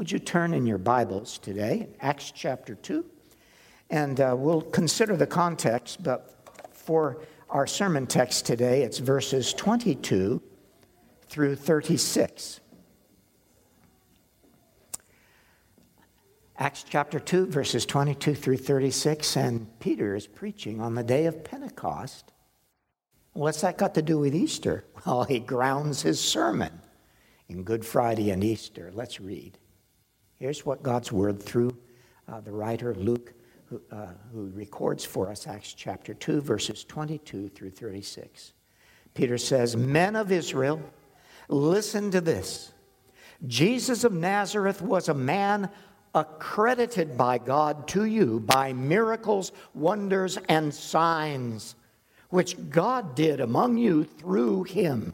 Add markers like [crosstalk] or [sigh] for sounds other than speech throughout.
would you turn in your Bibles today, Acts chapter 2? And uh, we'll consider the context, but for our sermon text today, it's verses 22 through 36. Acts chapter 2, verses 22 through 36, and Peter is preaching on the day of Pentecost. What's that got to do with Easter? [laughs] Well, he grounds his sermon in Good Friday and Easter. Let's read. Here's what God's word through uh, the writer Luke, who, uh, who records for us Acts chapter 2, verses 22 through 36. Peter says, Men of Israel, listen to this. Jesus of Nazareth was a man accredited by God to you by miracles, wonders, and signs, which God did among you through him,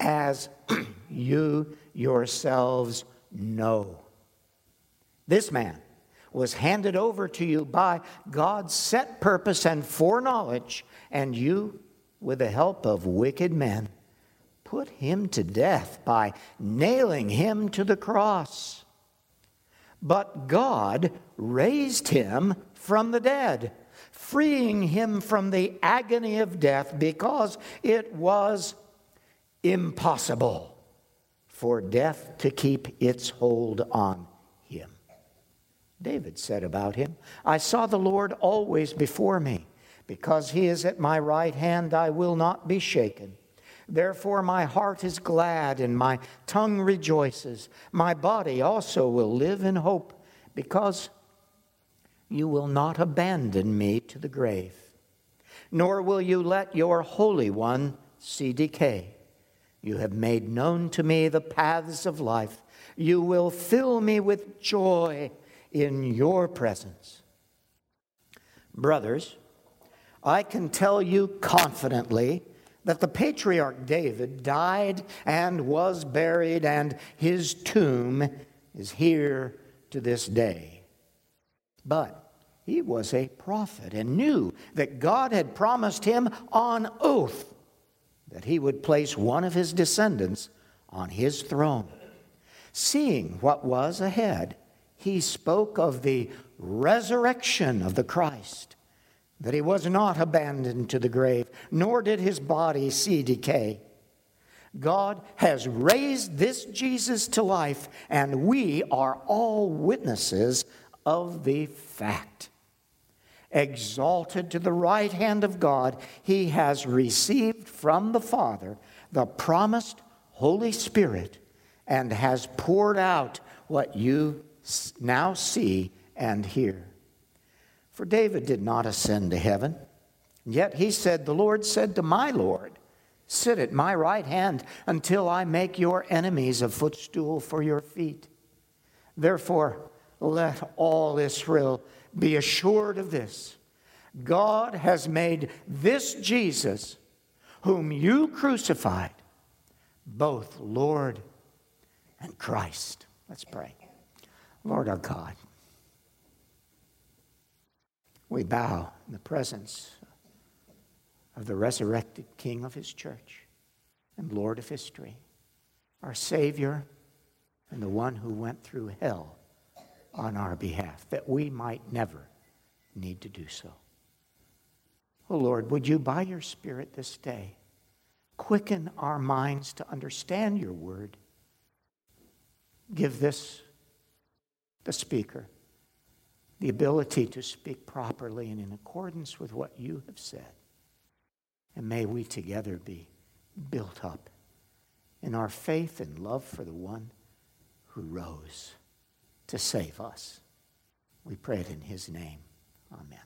as [clears throat] you yourselves know. This man was handed over to you by God's set purpose and foreknowledge, and you, with the help of wicked men, put him to death by nailing him to the cross. But God raised him from the dead, freeing him from the agony of death because it was impossible for death to keep its hold on. David said about him, I saw the Lord always before me. Because he is at my right hand, I will not be shaken. Therefore, my heart is glad and my tongue rejoices. My body also will live in hope, because you will not abandon me to the grave, nor will you let your Holy One see decay. You have made known to me the paths of life. You will fill me with joy in your presence. Brothers, I can tell you confidently that the patriarch David died and was buried, and his tomb is here to this day. But he was a prophet and knew that God had promised him on oath that he would place one of his descendants on his throne. Seeing what was ahead, he spoke of the resurrection of the Christ, that he was not abandoned to the grave, nor did his body see decay. God has raised this Jesus to life, and we are all witnesses of the fact. Exalted to the right hand of God, he has received from the Father the promised Holy Spirit and has poured out what you now see and hear. For David did not ascend to heaven, yet he said, The Lord said to my Lord, Sit at my right hand until I make your enemies a footstool for your feet. Therefore, let all Israel be assured of this God has made this Jesus, whom you crucified, both Lord and Christ. Let's pray. Lord our God, we bow in the presence of the resurrected King of his church and Lord of history, our Savior and the one who went through hell on our behalf, that we might never need to do so. Oh Lord, would you, by your Spirit this day, quicken our minds to understand your word? Give this the speaker the ability to speak properly and in accordance with what you have said. And may we together be built up in our faith and love for the one who rose to save us. We pray it in his name. Amen.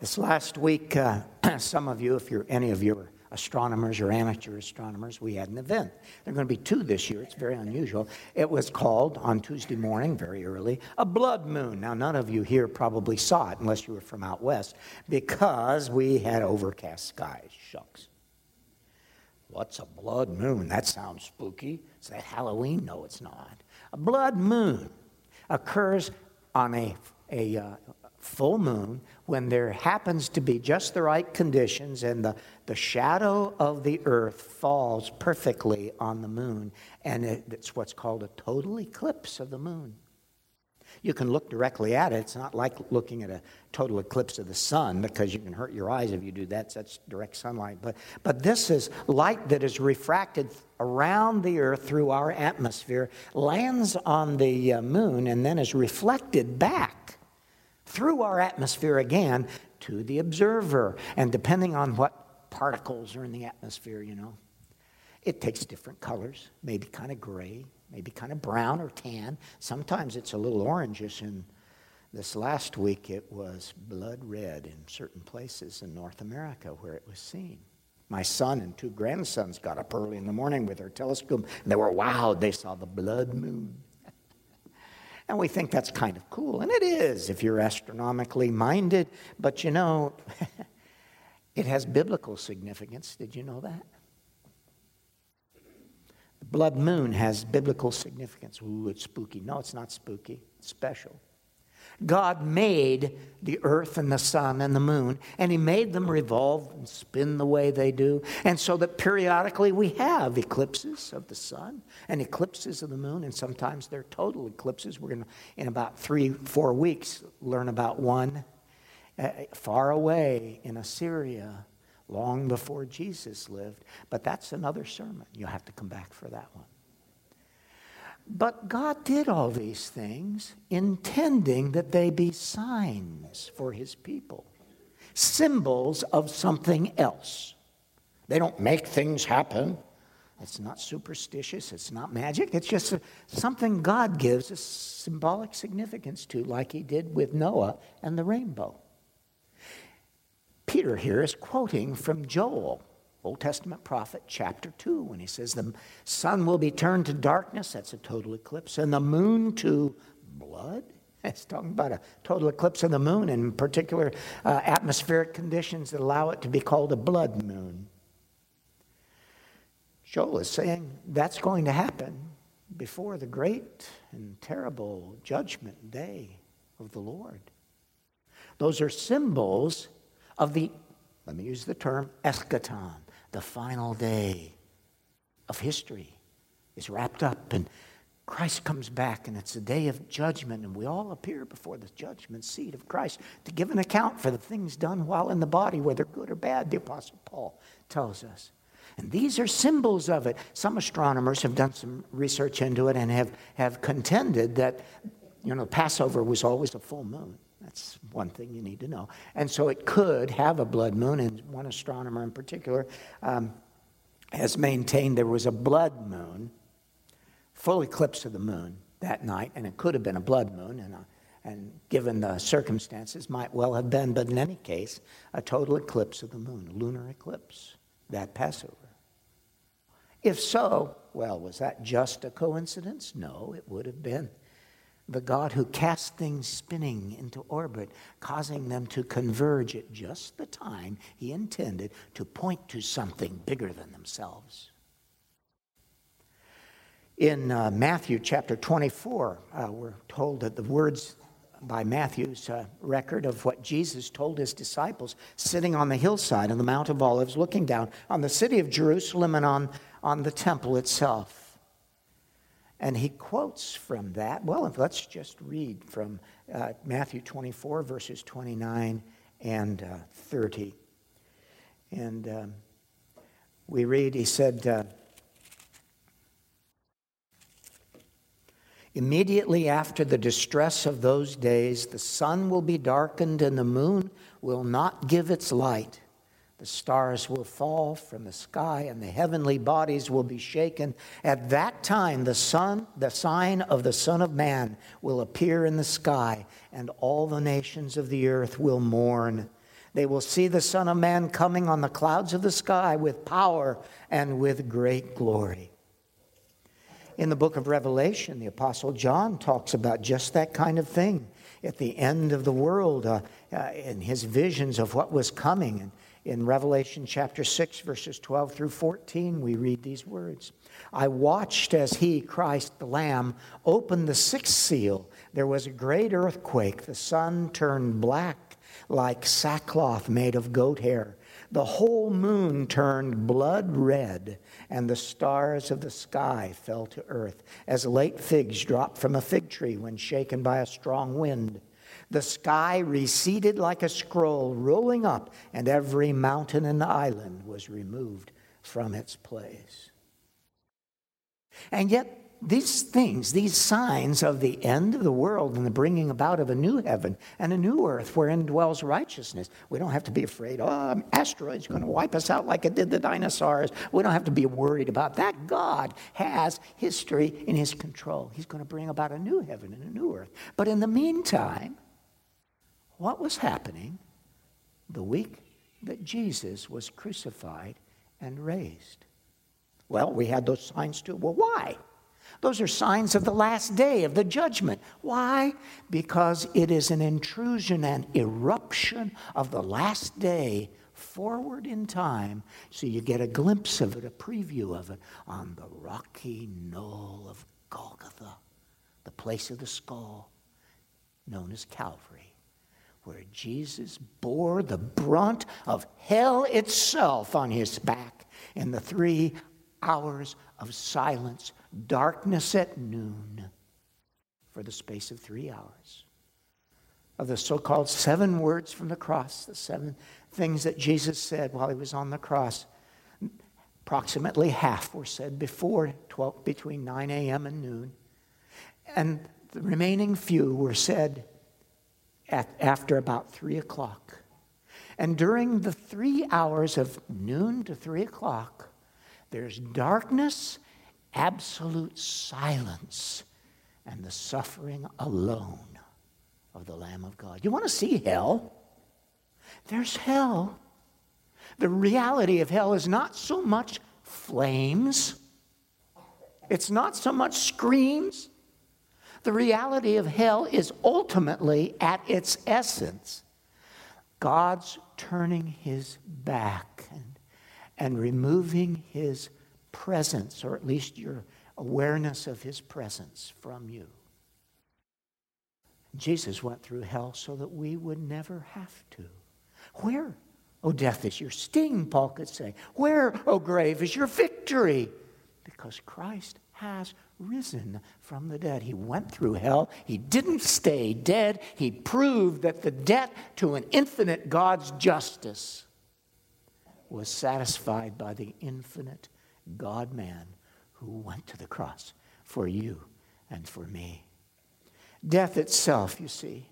This last week, uh, [clears throat] some of you, if you're any of you are astronomers or amateur astronomers, we had an event. There are going to be two this year. It's very unusual. It was called, on Tuesday morning, very early, a blood moon. Now, none of you here probably saw it unless you were from out west because we had overcast skies. Shucks. What's a blood moon? That sounds spooky. Is that Halloween? No, it's not. A blood moon occurs on a, a uh, full moon, when there happens to be just the right conditions and the, the shadow of the earth falls perfectly on the moon, and it, it's what's called a total eclipse of the moon. You can look directly at it. It's not like looking at a total eclipse of the sun because you can hurt your eyes if you do that. That's direct sunlight. But, but this is light that is refracted around the earth through our atmosphere, lands on the uh, moon, and then is reflected back through our atmosphere again to the observer. And depending on what particles are in the atmosphere, you know, it takes different colors, maybe kind of gray, maybe kind of brown or tan. Sometimes it's a little orangish. And this last week it was blood red in certain places in North America where it was seen. My son and two grandsons got up early in the morning with their telescope and they were wowed. They saw the blood moon. And we think that's kind of cool. And it is if you're astronomically minded. But you know, [laughs] it has biblical significance. Did you know that? The blood moon has biblical significance. Ooh, it's spooky. No, it's not spooky, it's special. God made the earth and the sun and the moon, and He made them revolve and spin the way they do. And so that periodically we have eclipses of the sun and eclipses of the moon, and sometimes they're total eclipses. We're going to, in about three, four weeks, learn about one uh, far away in Assyria long before Jesus lived. But that's another sermon. You'll have to come back for that one. But God did all these things intending that they be signs for his people, symbols of something else. They don't make things happen. It's not superstitious, it's not magic, it's just something God gives a symbolic significance to, like he did with Noah and the rainbow. Peter here is quoting from Joel, Old Testament prophet, chapter 2, when he says, The sun will be turned to darkness, that's a total eclipse, and the moon to blood. [laughs] It's talking about a total eclipse of the moon, and particular uh, atmospheric conditions that allow it to be called a blood moon. Joel is saying that's going to happen before the great and terrible judgment day of the Lord. Those are symbols of the, let me use the term, eschaton, the final day of history is wrapped up and Christ comes back and it's a day of judgment and we all appear before the judgment seat of Christ to give an account for the things done while in the body, whether good or bad, the Apostle Paul tells us. And these are symbols of it. Some astronomers have done some research into it and have, have contended that, you know, Passover was always a full moon. That's one thing you need to know. And so it could have a blood moon, and one astronomer in particular um, has maintained there was a blood moon, full eclipse of the moon that night, and it could have been a blood moon, and, uh, and given the circumstances, might well have been, but in any case, a total eclipse of the moon, lunar eclipse, that Passover. If so, well, was that just a coincidence? No, it would have been the God who casts things spinning into orbit, causing them to converge at just the time he intended to point to something bigger than themselves. In uh, Matthew chapter 24, uh, we're told that the words by Matthew's uh, record of what Jesus told his disciples sitting on the hillside on the Mount of Olives, looking down on the city of Jerusalem and on, on the temple itself. And he quotes from that. Well, let's just read from uh, Matthew 24, verses 29 and uh, 30. And um, we read, he said, uh, Immediately after the distress of those days, the sun will be darkened and the moon will not give its light the stars will fall from the sky and the heavenly bodies will be shaken. At that time, the sun, the sign of the Son of Man will appear in the sky, and all the nations of the earth will mourn. They will see the Son of Man coming on the clouds of the sky with power and with great glory. In the book of Revelation, the Apostle John talks about just that kind of thing at the end of the world uh, uh, in his visions of what was coming. And In Revelation chapter 6, verses 12 through 14, we read these words I watched as he, Christ the Lamb, opened the sixth seal. There was a great earthquake. The sun turned black like sackcloth made of goat hair. The whole moon turned blood red, and the stars of the sky fell to earth, as late figs drop from a fig tree when shaken by a strong wind. The sky receded like a scroll rolling up, and every mountain and island was removed from its place. And yet, these things, these signs of the end of the world and the bringing about of a new heaven and a new earth wherein dwells righteousness. We don't have to be afraid, oh, asteroid's going to wipe us out like it did the dinosaurs. We don't have to be worried about that. God has history in his control. He's going to bring about a new heaven and a new earth. But in the meantime, what was happening the week that Jesus was crucified and raised? Well, we had those signs too. Well, why? Those are signs of the last day, of the judgment. Why? Because it is an intrusion and eruption of the last day forward in time. So you get a glimpse of it, a preview of it on the rocky knoll of Golgotha, the place of the skull known as Calvary, where Jesus bore the brunt of hell itself on his back in the three hours of silence darkness at noon for the space of three hours. Of the so called seven words from the cross, the seven things that Jesus said while he was on the cross, approximately half were said before 12, between 9 a.m. and noon. And the remaining few were said at, after about 3 o'clock. And during the three hours of noon to 3 o'clock, there's darkness absolute silence and the suffering alone of the Lamb of God. You want to see hell? There's hell. The reality of hell is not so much flames, it's not so much screams. The reality of hell is ultimately, at its essence, God's turning his back and, and removing his presence, or at least your awareness of his presence from you. Jesus went through hell so that we would never have to. Where, O oh, death, is your sting, Paul could say? Where, O oh, grave, is your victory? Because Christ has risen from the dead. He went through hell. He didn't stay dead. He proved that the debt to an infinite God's justice was satisfied by the infinite God man who went to the cross for you and for me. Death itself, you see,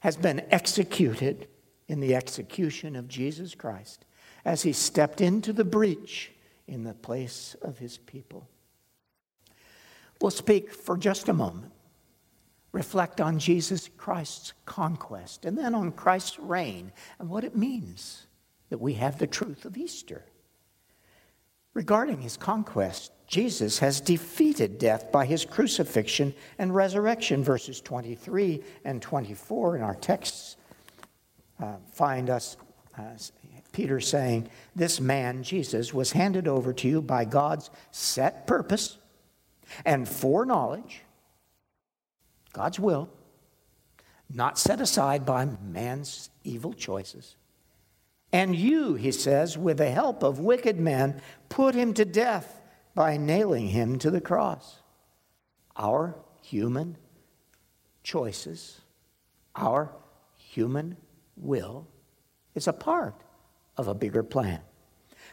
has been executed in the execution of Jesus Christ as he stepped into the breach in the place of his people. We'll speak for just a moment, reflect on Jesus Christ's conquest, and then on Christ's reign and what it means that we have the truth of Easter. Regarding his conquest, Jesus has defeated death by his crucifixion and resurrection. Verses 23 and 24 in our texts uh, find us, uh, Peter saying, This man, Jesus, was handed over to you by God's set purpose and foreknowledge, God's will, not set aside by man's evil choices. And you, he says, with the help of wicked men, put him to death by nailing him to the cross. Our human choices, our human will is a part of a bigger plan.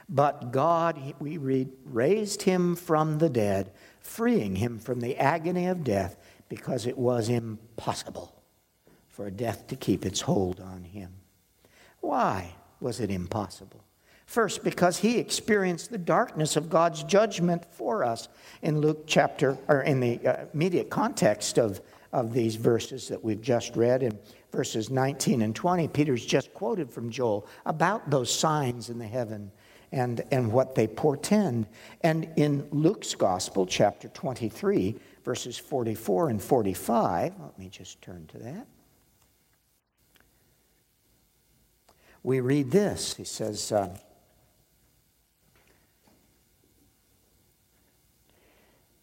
But God, we read, raised him from the dead, freeing him from the agony of death because it was impossible for death to keep its hold on him. Why? was it impossible? First, because he experienced the darkness of God's judgment for us in Luke chapter, or in the uh, immediate context of, of these verses that we've just read in verses 19 and 20. Peter's just quoted from Joel about those signs in the heaven and, and what they portend. And in Luke's gospel, chapter 23, verses 44 and 45, let me just turn to that. we read this. He says, uh,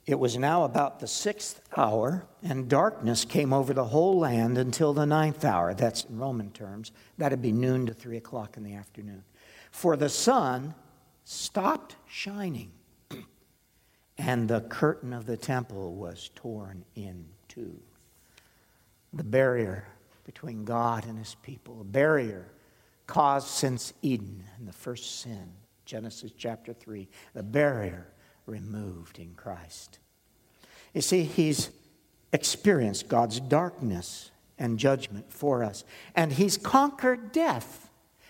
It was now about the sixth hour, and darkness came over the whole land until the ninth hour. That's in Roman terms. That'd be noon to three o'clock in the afternoon. For the sun stopped shining, and the curtain of the temple was torn in two. The barrier between God and his people, a barrier caused since Eden and the first sin, Genesis chapter 3, the barrier removed in Christ. You see, he's experienced God's darkness and judgment for us, and he's conquered death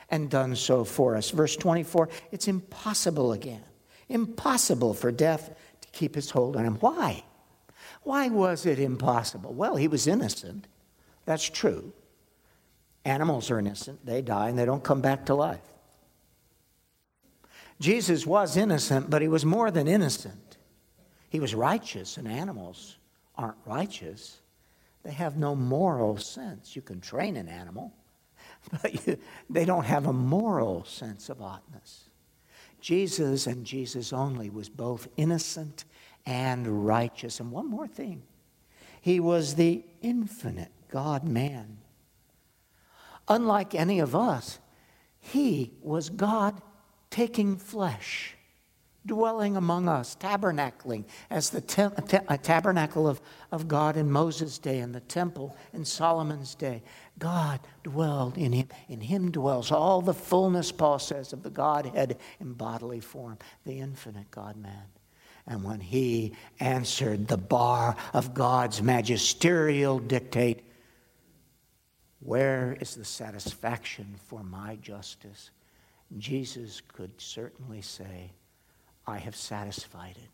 and done so for us. Verse 24 it's impossible again, impossible for death to keep his hold on him. Why? Why was it impossible? Well, he was innocent. That's true. Animals are innocent, they die and they don't come back to life. Jesus was innocent, but he was more than innocent. He was righteous, and animals aren't righteous. They have no moral sense. You can train an animal, but you, they don't have a moral sense of oughtness. Jesus and Jesus only was both innocent and righteous. And one more thing he was the infinite God man. Unlike any of us, he was God taking flesh, dwelling among us, tabernacling as the te- te- tabernacle of, of God in Moses' day and the temple in Solomon's day. God dwelled in him. In him dwells all the fullness, Paul says, of the Godhead in bodily form, the infinite God man. And when he answered the bar of God's magisterial dictate, where is the satisfaction for my justice? Jesus could certainly say, I have satisfied it.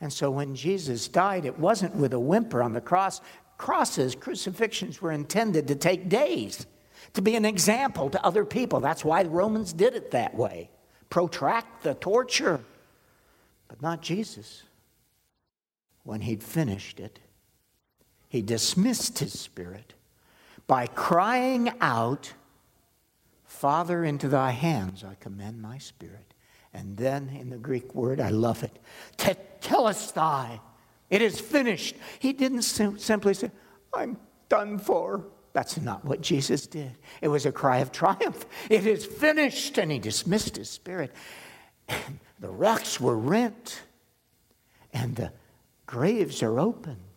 And so when Jesus died, it wasn't with a whimper on the cross. Crosses, crucifixions were intended to take days, to be an example to other people. That's why the Romans did it that way protract the torture. But not Jesus. When he'd finished it, he dismissed his spirit by crying out, Father, into thy hands I commend my spirit. And then in the Greek word, I love it, tetelestai. It is finished. He didn't sim- simply say, I'm done for. That's not what Jesus did. It was a cry of triumph. It is finished. And he dismissed his spirit. And the rocks were rent, and the graves are opened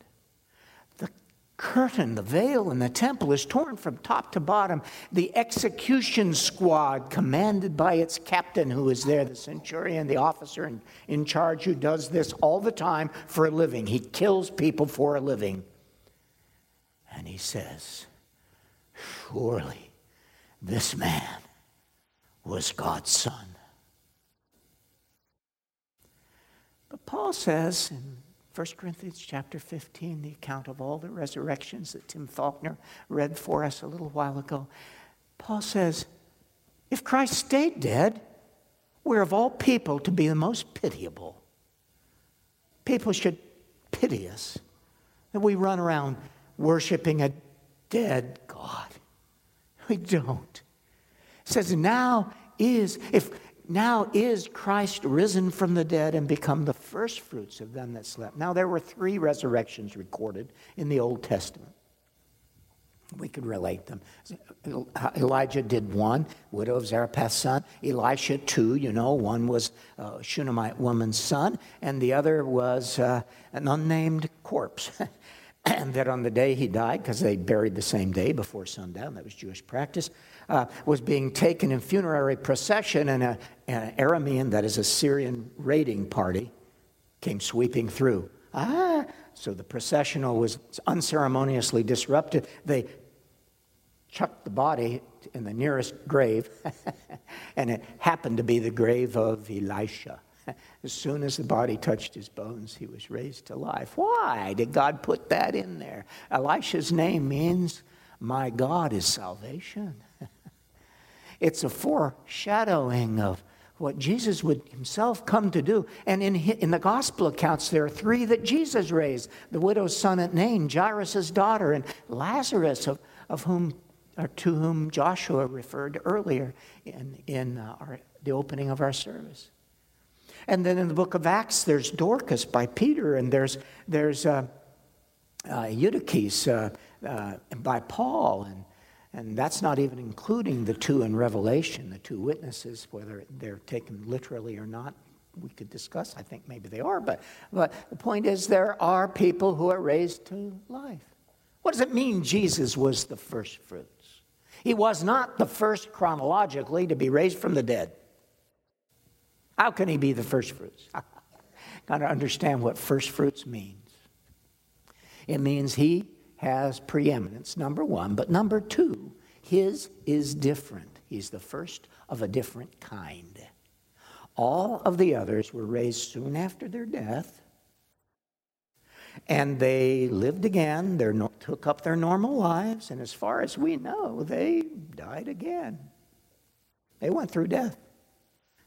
curtain, the veil in the temple is torn from top to bottom. The execution squad, commanded by its captain who is there, the centurion, the officer in, in charge who does this all the time for a living. He kills people for a living. And he says, Surely this man was God's son. But Paul says in 1 Corinthians chapter 15, the account of all the resurrections that Tim Faulkner read for us a little while ago. Paul says, if Christ stayed dead, we're of all people to be the most pitiable. People should pity us that we run around worshiping a dead God. We don't. Says, now is, if now is Christ risen from the dead and become the first fruits of them that slept. Now, there were three resurrections recorded in the Old Testament. We could relate them. Elijah did one, widow of Zarephath's son. Elisha, two, you know, one was a Shunammite woman's son, and the other was uh, an unnamed corpse. [laughs] and [clears throat] that on the day he died, because they buried the same day before sundown, that was Jewish practice, uh, was being taken in funerary procession, and a, an Aramean, that is a Syrian raiding party, came sweeping through. Ah, so the processional was unceremoniously disrupted. They chucked the body in the nearest grave, [laughs] and it happened to be the grave of Elisha. As soon as the body touched his bones, he was raised to life. Why did God put that in there? Elisha's name means, My God is salvation. [laughs] It's a foreshadowing of what Jesus would himself come to do. And in, in the gospel accounts, there are three that Jesus raised the widow's son at Nain, Jairus' daughter, and Lazarus, of, of whom or to whom Joshua referred earlier in, in uh, our, the opening of our service. And then in the book of Acts, there's Dorcas by Peter, and there's, there's uh, uh, Eutychus uh, uh, by Paul, and, and that's not even including the two in Revelation, the two witnesses, whether they're taken literally or not. We could discuss. I think maybe they are, but, but the point is there are people who are raised to life. What does it mean Jesus was the first fruits? He was not the first chronologically to be raised from the dead. How can he be the first fruits? Got to understand what first fruits means. It means he has preeminence, number one. But number two, his is different. He's the first of a different kind. All of the others were raised soon after their death, and they lived again, they took up their normal lives, and as far as we know, they died again. They went through death.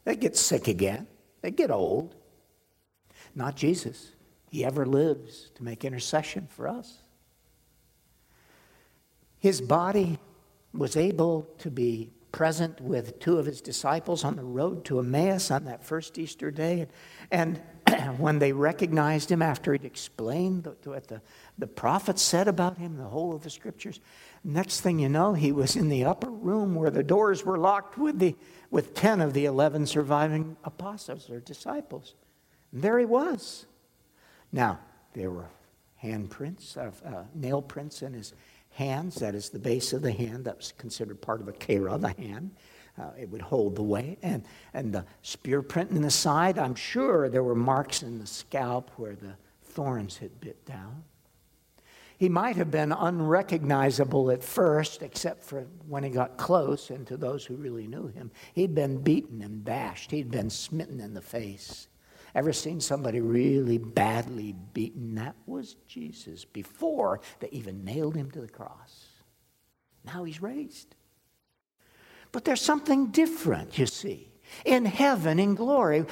They get sick again, they get old. Not Jesus. He ever lives to make intercession for us. His body was able to be present with two of his disciples on the road to Emmaus on that first Easter day. And [clears throat] when they recognized him after he'd explained what the, the prophets said about him, the whole of the scriptures, next thing you know, he was in the upper room where the doors were locked with, the, with 10 of the 11 surviving apostles or disciples. And there he was. Now, there were handprints, of, uh, nail prints in his hands. That is the base of the hand. That was considered part of the kera, the hand. Uh, it would hold the weight. And, and the spear print in the side, I'm sure there were marks in the scalp where the thorns had bit down. He might have been unrecognizable at first, except for when he got close, and to those who really knew him. He'd been beaten and bashed, he'd been smitten in the face. Ever seen somebody really badly beaten? That was Jesus before they even nailed him to the cross. Now he's raised. But there's something different, you see. In heaven, in glory,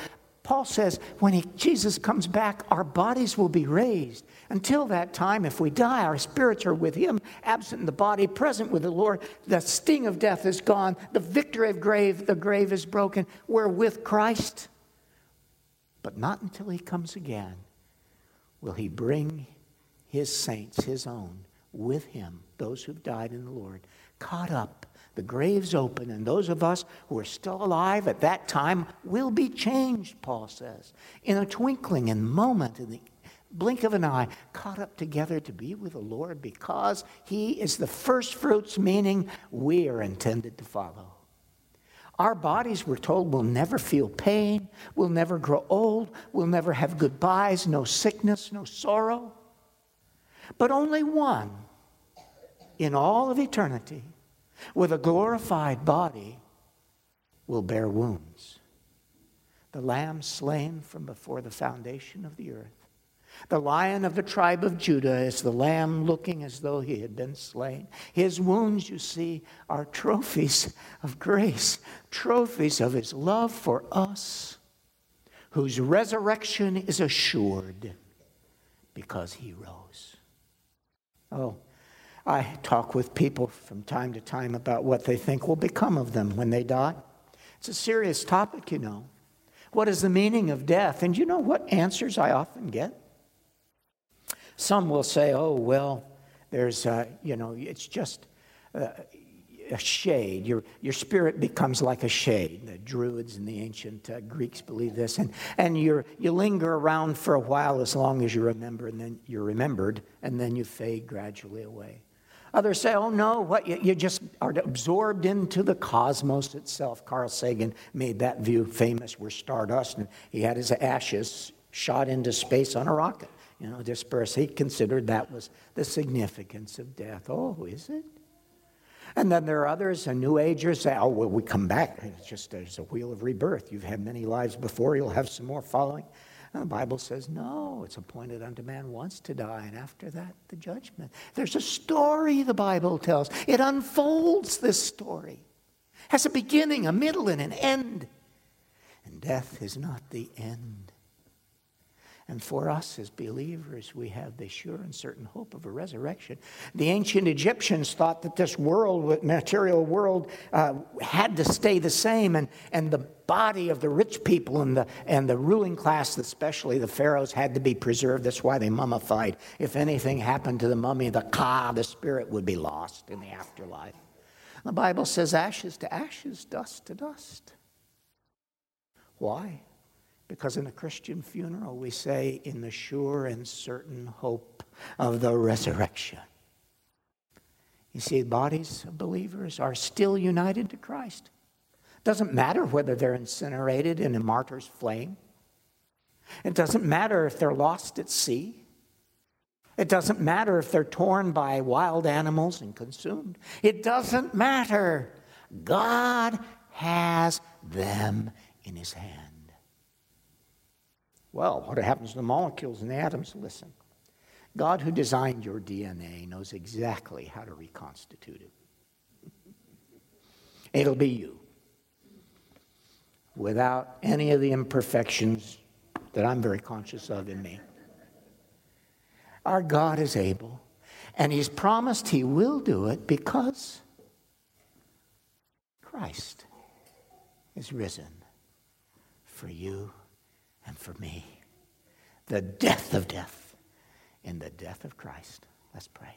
Paul says when he, Jesus comes back, our bodies will be raised. Until that time, if we die, our spirits are with him, absent in the body, present with the Lord. The sting of death is gone. The victory of grave, the grave is broken. We're with Christ. But not until he comes again will he bring his saints, his own, with him, those who've died in the Lord, caught up, the graves open, and those of us who are still alive at that time will be changed, Paul says, in a twinkling and moment, in the blink of an eye, caught up together to be with the Lord because he is the first fruits, meaning we are intended to follow. Our bodies, we're told, will never feel pain, will never grow old, will never have goodbyes, no sickness, no sorrow. But only one in all of eternity with a glorified body will bear wounds. The lamb slain from before the foundation of the earth the lion of the tribe of Judah is the lamb looking as though he had been slain. His wounds, you see, are trophies of grace, trophies of his love for us, whose resurrection is assured because he rose. Oh, I talk with people from time to time about what they think will become of them when they die. It's a serious topic, you know. What is the meaning of death? And you know what answers I often get? Some will say, oh, well, there's, uh, you know, it's just uh, a shade. Your, your spirit becomes like a shade. The Druids and the ancient uh, Greeks believe this. And, and you you linger around for a while as long as you remember, and then you're remembered, and then you fade gradually away. Others say, oh no, what you, you, just are absorbed into the cosmos itself. Carl Sagan made that view famous. We're stardust, and he had his ashes shot into space on a rocket you know, disperse. He considered that was the significance of death. Oh, is it? And then there are others, and New Agers say, oh, well, we come back. It's just there's a wheel of rebirth. You've had many lives before, you'll have some more following. And the Bible says, no, it's appointed unto man once to die, and after that, the judgment. There's a story the Bible tells. It unfolds this story, has a beginning, a middle, and an end. And death is not the end. And for us as believers, we have the sure and certain hope of a resurrection. The ancient Egyptians thought that this world, material world, uh, had to stay the same, and, and the body of the rich people and the, and the ruling class, especially the pharaohs, had to be preserved. That's why they mummified. If anything happened to the mummy, the ka, the spirit, would be lost in the afterlife. The Bible says ashes to ashes, dust to dust. Why? Because in a Christian funeral, we say, in the sure and certain hope of the resurrection. You see, bodies of believers are still united to Christ. It doesn't matter whether they're incinerated in a martyr's flame. It doesn't matter if they're lost at sea. It doesn't matter if they're torn by wild animals and consumed. It doesn't matter. God has them in his hand. Well, what happens to the molecules and the atoms? Listen. God, who designed your DNA, knows exactly how to reconstitute it. [laughs] It'll be you. Without any of the imperfections that I'm very conscious of in me. Our God is able, and He's promised He will do it because Christ is risen for you and for me. The death of death in the death of Christ. Let's pray.